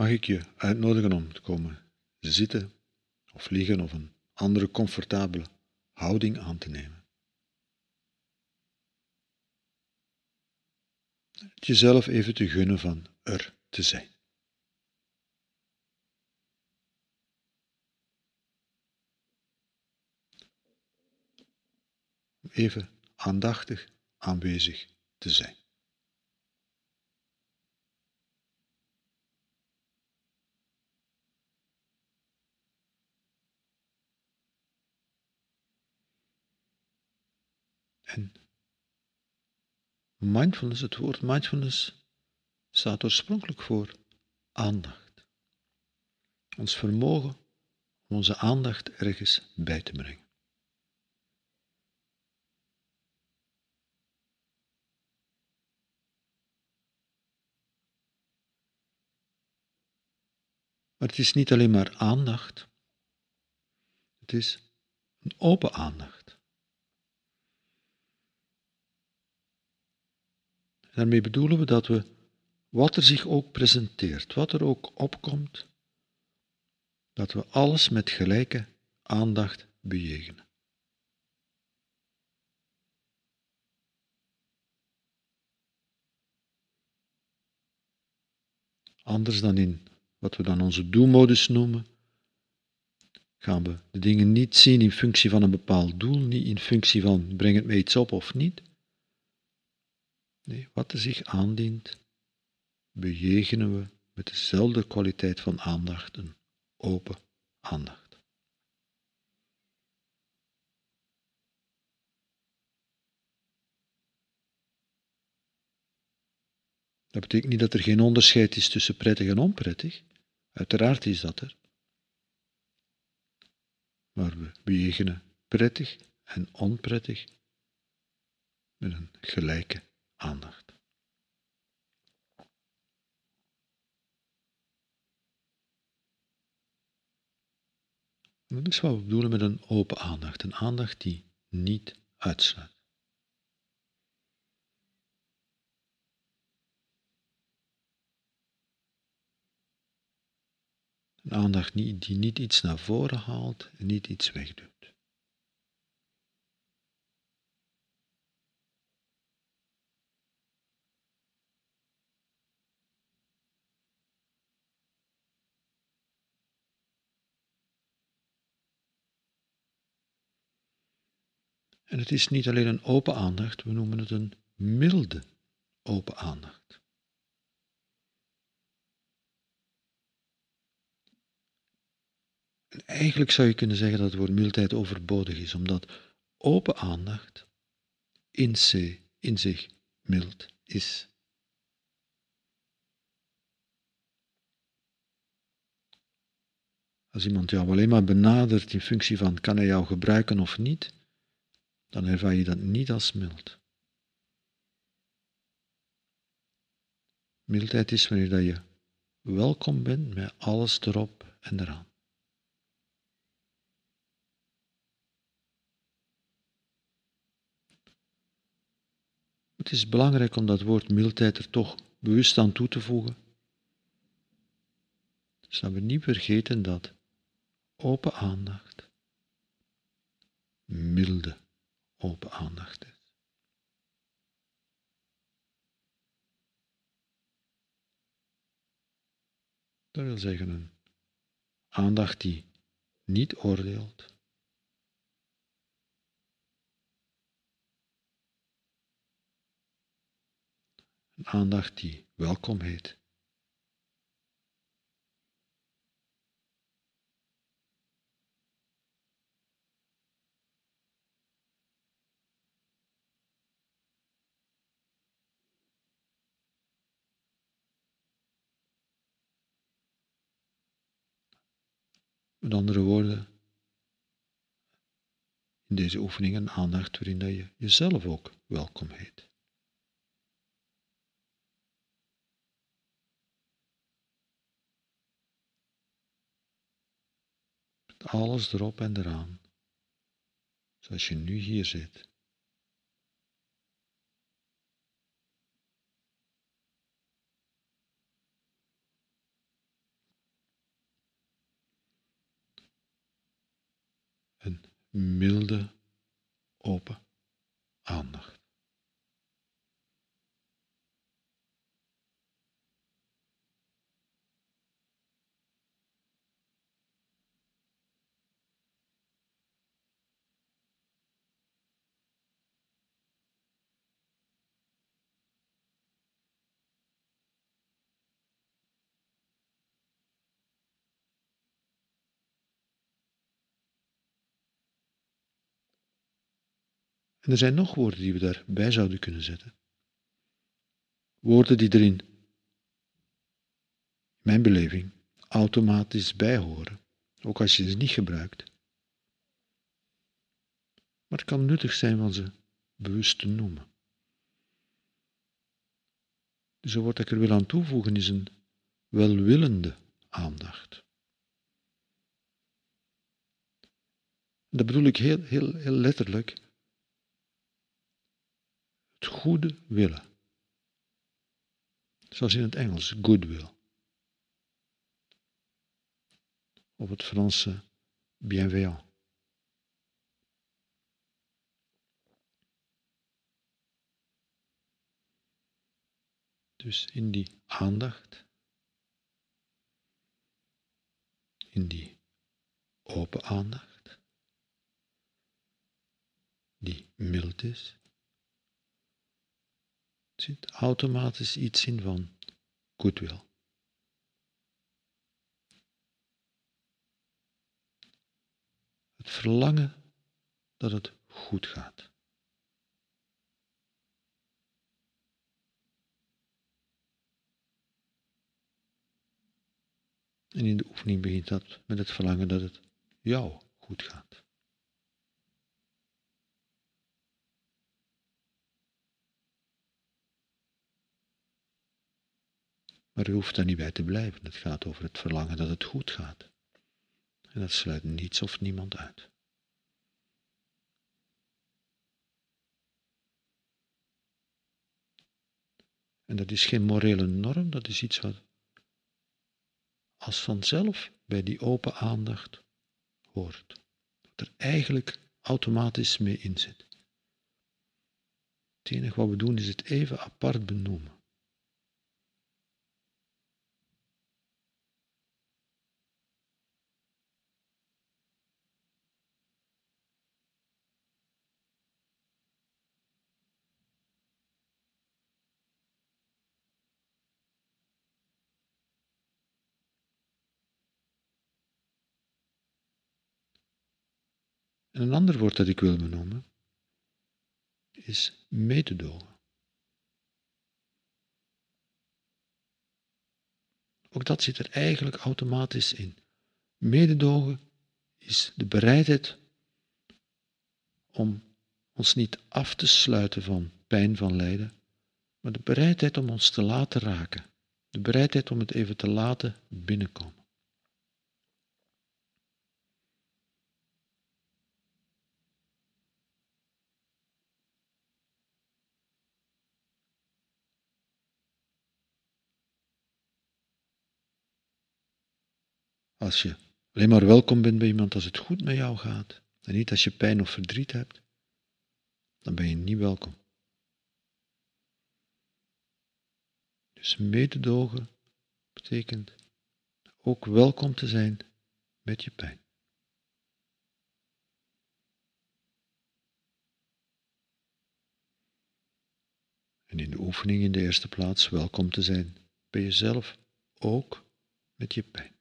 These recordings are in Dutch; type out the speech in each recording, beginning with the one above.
mag ik je uitnodigen om te komen zitten of liggen of een andere comfortabele houding aan te nemen. Het jezelf even te gunnen van er te zijn. Even aandachtig aanwezig te zijn. En mindfulness, het woord mindfulness staat oorspronkelijk voor aandacht. Ons vermogen om onze aandacht ergens bij te brengen. Maar het is niet alleen maar aandacht, het is een open aandacht. Daarmee bedoelen we dat we, wat er zich ook presenteert, wat er ook opkomt, dat we alles met gelijke aandacht bejegenen. Anders dan in wat we dan onze doelmodus noemen, gaan we de dingen niet zien in functie van een bepaald doel, niet in functie van breng het mij iets op of niet. Nee, wat er zich aandient, bejegenen we met dezelfde kwaliteit van aandacht, een open aandacht. Dat betekent niet dat er geen onderscheid is tussen prettig en onprettig. Uiteraard is dat er. Maar we bejegenen prettig en onprettig met een gelijke aandacht. Dat is wat we bedoelen met een open aandacht, een aandacht die niet uitsluit. Een aandacht die niet iets naar voren haalt en niet iets wegdoet. Het is niet alleen een open aandacht, we noemen het een milde open aandacht. En eigenlijk zou je kunnen zeggen dat het woord mildheid overbodig is, omdat open aandacht in, in zich mild is. Als iemand jou alleen maar benadert in functie van kan hij jou gebruiken of niet, dan ervaar je dat niet als mild. Mildheid is wanneer je welkom bent met alles erop en eraan. Het is belangrijk om dat woord mildheid er toch bewust aan toe te voegen. Dus dat we niet vergeten dat open aandacht milde open aandacht is. Dat wil zeggen een aandacht die niet oordeelt, een aandacht die welkom heet. Met andere woorden, in deze oefeningen aandacht waarin dat je jezelf ook welkom heet. Met alles erop en eraan, zoals je nu hier zit. Een milde, open aandacht. En er zijn nog woorden die we daarbij zouden kunnen zetten. Woorden die erin, in mijn beleving, automatisch bij horen, ook als je ze niet gebruikt. Maar het kan nuttig zijn van ze bewust te noemen. Dus dat ik er wil aan toevoegen is een welwillende aandacht. dat bedoel ik heel, heel, heel letterlijk het goede willen. Zoals in het Engels, goodwill. Of het Franse bienveillant. Dus in die aandacht, in die open aandacht, die mild is, zit automatisch iets in van goodwill. Het verlangen dat het goed gaat. En in de oefening begint dat met het verlangen dat het jou goed gaat. Maar u hoeft daar niet bij te blijven. Het gaat over het verlangen dat het goed gaat. En dat sluit niets of niemand uit. En dat is geen morele norm, dat is iets wat als vanzelf bij die open aandacht hoort. Dat er eigenlijk automatisch mee in zit. Het enige wat we doen is het even apart benoemen. En een ander woord dat ik wil benoemen is mededogen. Ook dat zit er eigenlijk automatisch in. Mededogen is de bereidheid om ons niet af te sluiten van pijn, van lijden, maar de bereidheid om ons te laten raken. De bereidheid om het even te laten binnenkomen. Als je alleen maar welkom bent bij iemand als het goed met jou gaat, en niet als je pijn of verdriet hebt, dan ben je niet welkom. Dus mededogen betekent ook welkom te zijn met je pijn. En in de oefening in de eerste plaats welkom te zijn bij jezelf, ook met je pijn.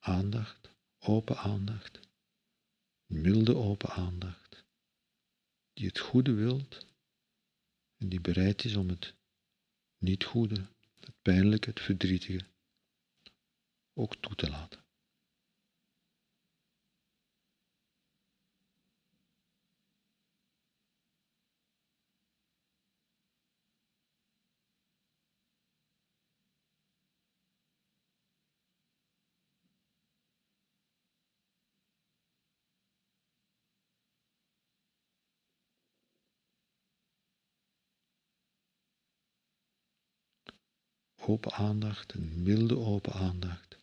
Aandacht, open aandacht, milde open aandacht, die het goede wilt en die bereid is om het niet goede, het pijnlijke, het verdrietige ook toe te laten. Open aandacht, een milde open aandacht,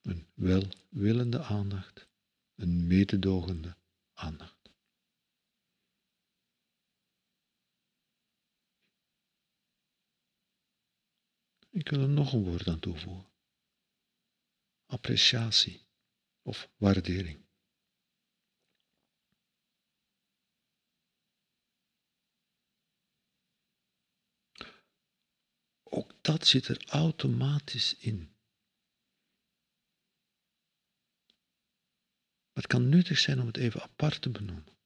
een welwillende aandacht, een mededogende aandacht. Ik wil er nog een woord aan toevoegen. Appreciatie of waardering. Ook dat zit er automatisch in. Maar het kan nuttig zijn om het even apart te benoemen.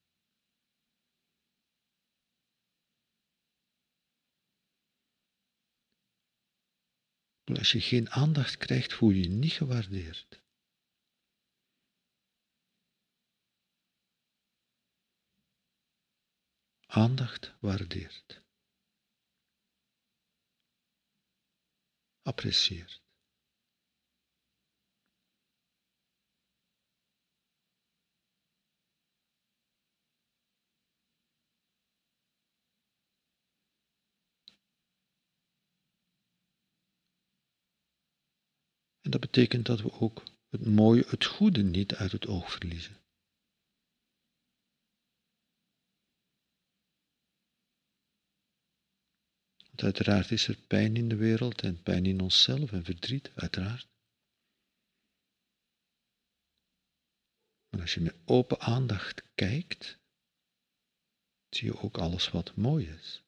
Als je geen aandacht krijgt, voel je je niet gewaardeerd. Aandacht waardeert. Apprecieert. En dat betekent dat we ook het mooie, het goede niet uit het oog verliezen. Want uiteraard is er pijn in de wereld en pijn in onszelf en verdriet, uiteraard. Maar als je met open aandacht kijkt, zie je ook alles wat mooi is.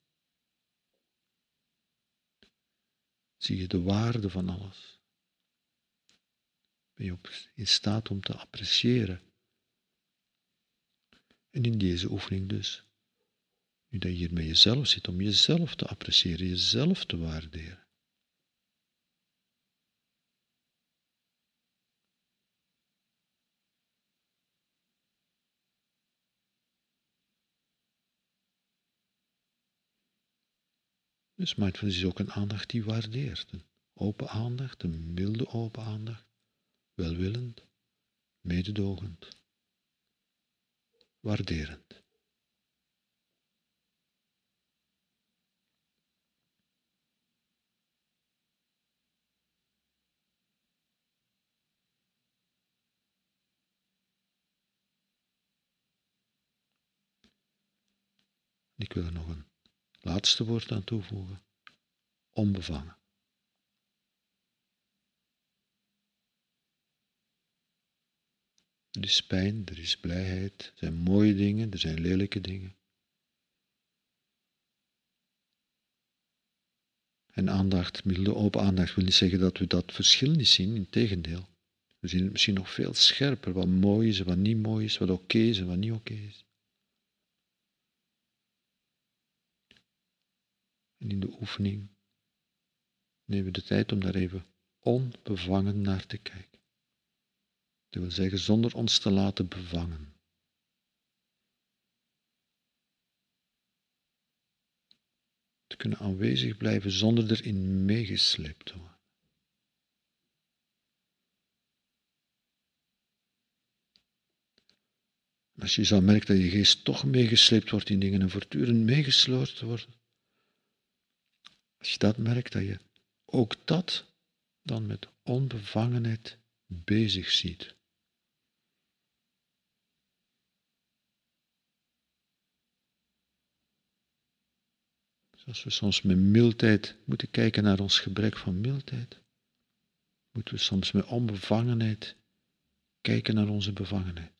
Zie je de waarde van alles ben je in staat om te appreciëren. En in deze oefening dus, dat je hier met jezelf zit, om jezelf te appreciëren, jezelf te waarderen. Dus mindfulness is ook een aandacht die waardeert. Een open aandacht, een milde open aandacht welwillend, mededogend, waarderend. Ik wil er nog een laatste woord aan toevoegen. Onbevangen. Er is pijn, er is blijheid, er zijn mooie dingen, er zijn lelijke dingen. En aandacht, milde open aandacht, wil niet zeggen dat we dat verschil niet zien, integendeel. We zien het misschien nog veel scherper, wat mooi is en wat niet mooi is, wat oké is en wat niet oké is. En in de oefening nemen we de tijd om daar even onbevangen naar te kijken. Dat wil zeggen zonder ons te laten bevangen. Te kunnen aanwezig blijven zonder erin meegesleept te worden. Als je zou merken dat je geest toch meegesleept wordt in dingen en voortdurend meegesleurd wordt, als je dat merkt, dat je ook dat dan met onbevangenheid bezig ziet. Zoals we soms met mildheid moeten kijken naar ons gebrek van mildheid, moeten we soms met onbevangenheid kijken naar onze bevangenheid.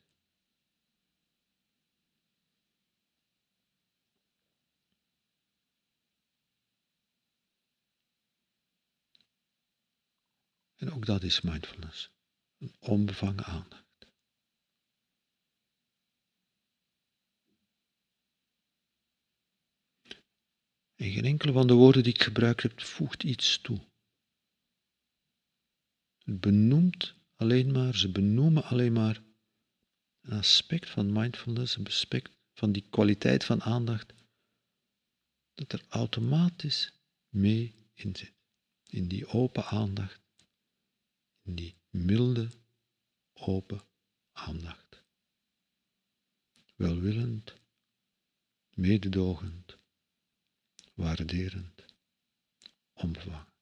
En ook dat is mindfulness, een onbevangen aandacht. En geen enkele van de woorden die ik gebruikt heb voegt iets toe. Het benoemt alleen maar, ze benoemen alleen maar een aspect van mindfulness, een aspect van die kwaliteit van aandacht, dat er automatisch mee in zit. In die open aandacht, die milde, open aandacht. Welwillend, mededogend, waarderend, onbevangen.